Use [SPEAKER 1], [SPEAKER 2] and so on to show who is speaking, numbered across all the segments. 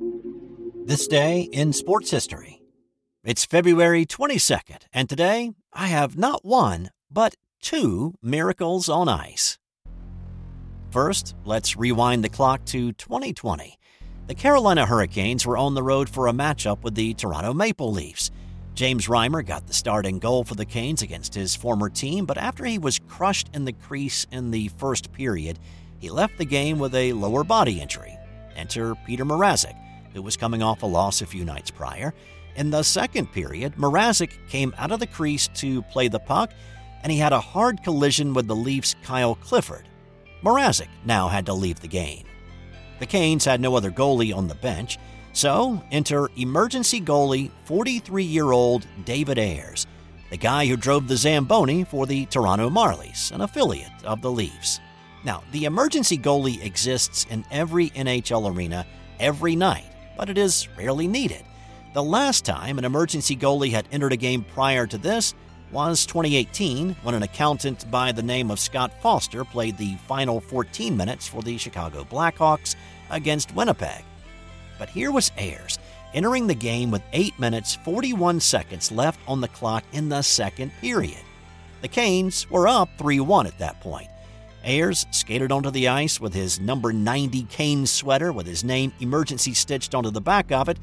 [SPEAKER 1] This day in sports history. It's February 22nd, and today I have not one, but two miracles on ice. First, let's rewind the clock to 2020. The Carolina Hurricanes were on the road for a matchup with the Toronto Maple Leafs. James Reimer got the start and goal for the Canes against his former team, but after he was crushed in the crease in the first period, he left the game with a lower body injury. Enter Peter Mrazek, who was coming off a loss a few nights prior. In the second period, Mrazek came out of the crease to play the puck, and he had a hard collision with the Leafs' Kyle Clifford. Mrazek now had to leave the game. The Canes had no other goalie on the bench, so enter emergency goalie 43 year old David Ayres, the guy who drove the Zamboni for the Toronto Marlies, an affiliate of the Leafs. Now, the emergency goalie exists in every NHL arena every night, but it is rarely needed. The last time an emergency goalie had entered a game prior to this was 2018 when an accountant by the name of Scott Foster played the final 14 minutes for the Chicago Blackhawks against Winnipeg. But here was Ayres entering the game with 8 minutes 41 seconds left on the clock in the second period. The Canes were up 3 1 at that point. Ayres skated onto the ice with his number 90 Canes sweater with his name emergency stitched onto the back of it,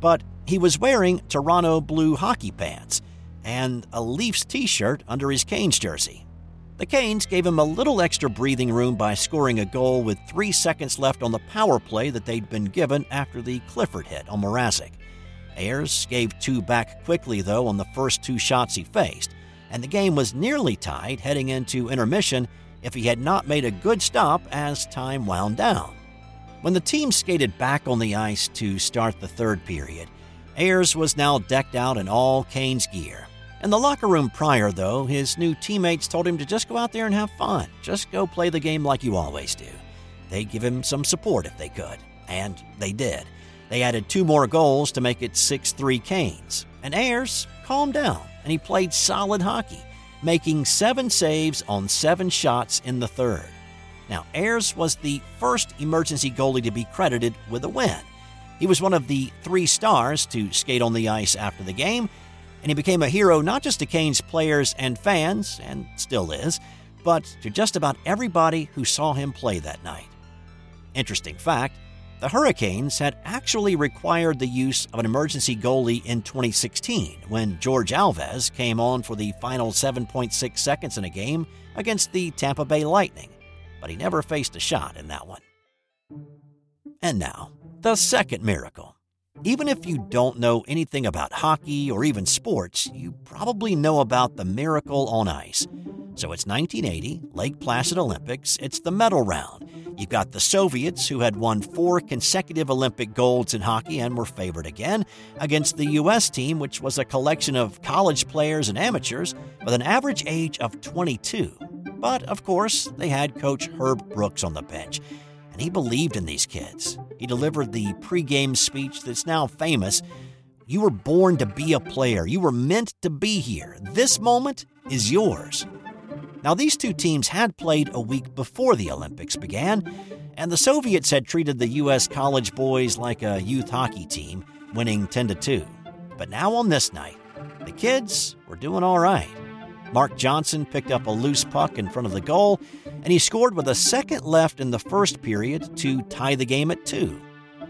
[SPEAKER 1] but he was wearing Toronto blue hockey pants and a Leafs t shirt under his Canes jersey. The Canes gave him a little extra breathing room by scoring a goal with three seconds left on the power play that they'd been given after the Clifford hit on Mrazek. Ayres gave two back quickly, though, on the first two shots he faced, and the game was nearly tied heading into intermission if he had not made a good stop as time wound down. When the team skated back on the ice to start the third period, Ayres was now decked out in all Canes gear. In the locker room prior, though, his new teammates told him to just go out there and have fun. Just go play the game like you always do. They'd give him some support if they could, and they did. They added two more goals to make it 6 3 Canes. And Ayres calmed down and he played solid hockey making seven saves on seven shots in the third. Now, Ayres was the first emergency goalie to be credited with a win. He was one of the three stars to skate on the ice after the game, and he became a hero not just to Canes' players and fans, and still is, but to just about everybody who saw him play that night. Interesting fact the Hurricanes had actually required the use of an emergency goalie in 2016 when George Alves came on for the final 7.6 seconds in a game against the Tampa Bay Lightning, but he never faced a shot in that one. And now, the second miracle. Even if you don't know anything about hockey or even sports, you probably know about the miracle on ice. So it's 1980, Lake Placid Olympics, it's the medal round. You've got the Soviets, who had won four consecutive Olympic golds in hockey and were favored again, against the U.S. team, which was a collection of college players and amateurs with an average age of 22. But, of course, they had coach Herb Brooks on the bench, and he believed in these kids. He delivered the pregame speech that's now famous. You were born to be a player. You were meant to be here. This moment is yours. Now, these two teams had played a week before the Olympics began, and the Soviets had treated the U.S. college boys like a youth hockey team, winning 10 to 2. But now on this night, the kids were doing all right. Mark Johnson picked up a loose puck in front of the goal, and he scored with a second left in the first period to tie the game at two.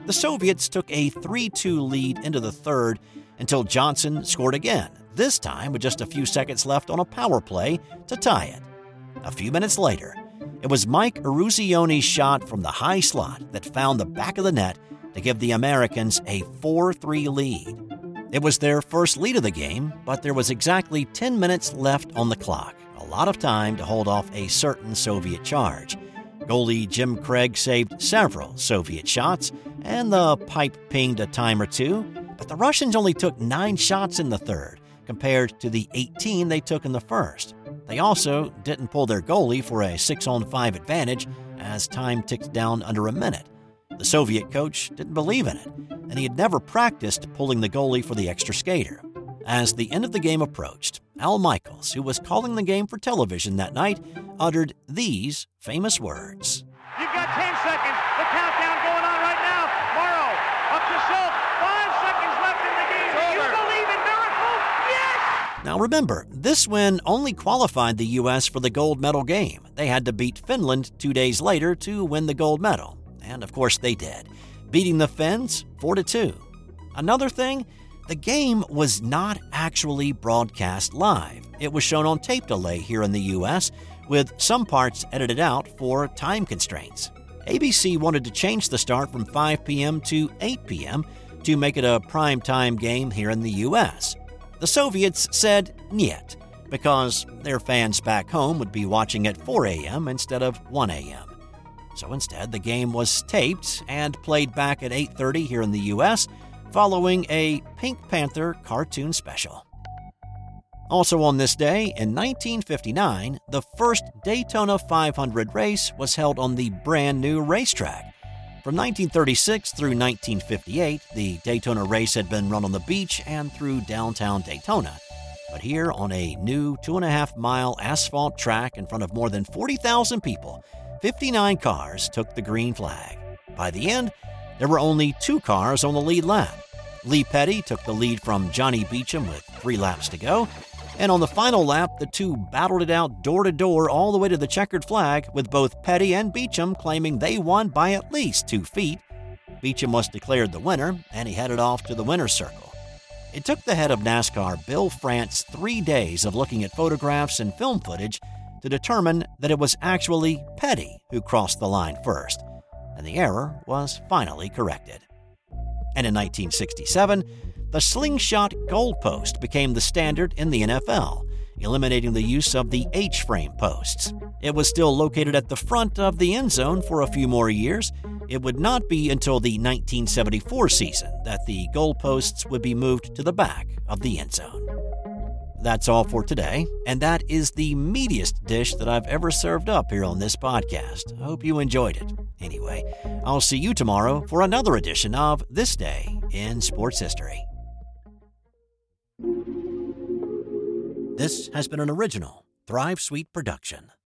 [SPEAKER 1] The Soviets took a 3 2 lead into the third until Johnson scored again, this time with just a few seconds left on a power play to tie it. A few minutes later, it was Mike Eruzione's shot from the high slot that found the back of the net to give the Americans a 4 3 lead. It was their first lead of the game, but there was exactly 10 minutes left on the clock, a lot of time to hold off a certain Soviet charge. Goalie Jim Craig saved several Soviet shots, and the pipe pinged a time or two, but the Russians only took nine shots in the third, compared to the 18 they took in the first. They also didn't pull their goalie for a 6 on 5 advantage as time ticked down under a minute. The Soviet coach didn't believe in it, and he had never practiced pulling the goalie for the extra skater. As the end of the game approached, Al Michaels, who was calling the game for television that night, uttered these famous words
[SPEAKER 2] You've got 10 seconds. The countdown going on right now. Morrow up to
[SPEAKER 1] Now remember, this win only qualified the U.S. for the gold medal game. They had to beat Finland two days later to win the gold medal. And of course they did, beating the Finns 4 2. Another thing, the game was not actually broadcast live. It was shown on tape delay here in the US, with some parts edited out for time constraints. ABC wanted to change the start from 5 p.m. to 8 p.m. to make it a prime time game here in the US. The Soviets said niet, because their fans back home would be watching at 4 a.m. instead of 1 a.m. So instead, the game was taped and played back at 8:30 here in the US following a Pink Panther cartoon special. Also on this day, in 1959, the first Daytona 500 race was held on the brand new racetrack. From 1936 through 1958, the Daytona race had been run on the beach and through downtown Daytona. But here, on a new two and a half mile asphalt track in front of more than 40,000 people, 59 cars took the green flag. By the end, there were only two cars on the lead lap. Lee Petty took the lead from Johnny Beauchamp with three laps to go, and on the final lap, the two battled it out door to door all the way to the checkered flag, with both Petty and Beauchamp claiming they won by at least two feet. Beauchamp was declared the winner, and he headed off to the winner's circle. It took the head of NASCAR, Bill France, three days of looking at photographs and film footage to determine that it was actually Petty who crossed the line first, and the error was finally corrected. And in 1967, the slingshot goalpost became the standard in the NFL, eliminating the use of the H frame posts. It was still located at the front of the end zone for a few more years. It would not be until the 1974 season that the goalposts would be moved to the back of the end zone. That's all for today, and that is the meatiest dish that I've ever served up here on this podcast. I hope you enjoyed it. Anyway, I'll see you tomorrow for another edition of This Day in Sports History. This has been an original Thrive Sweet production.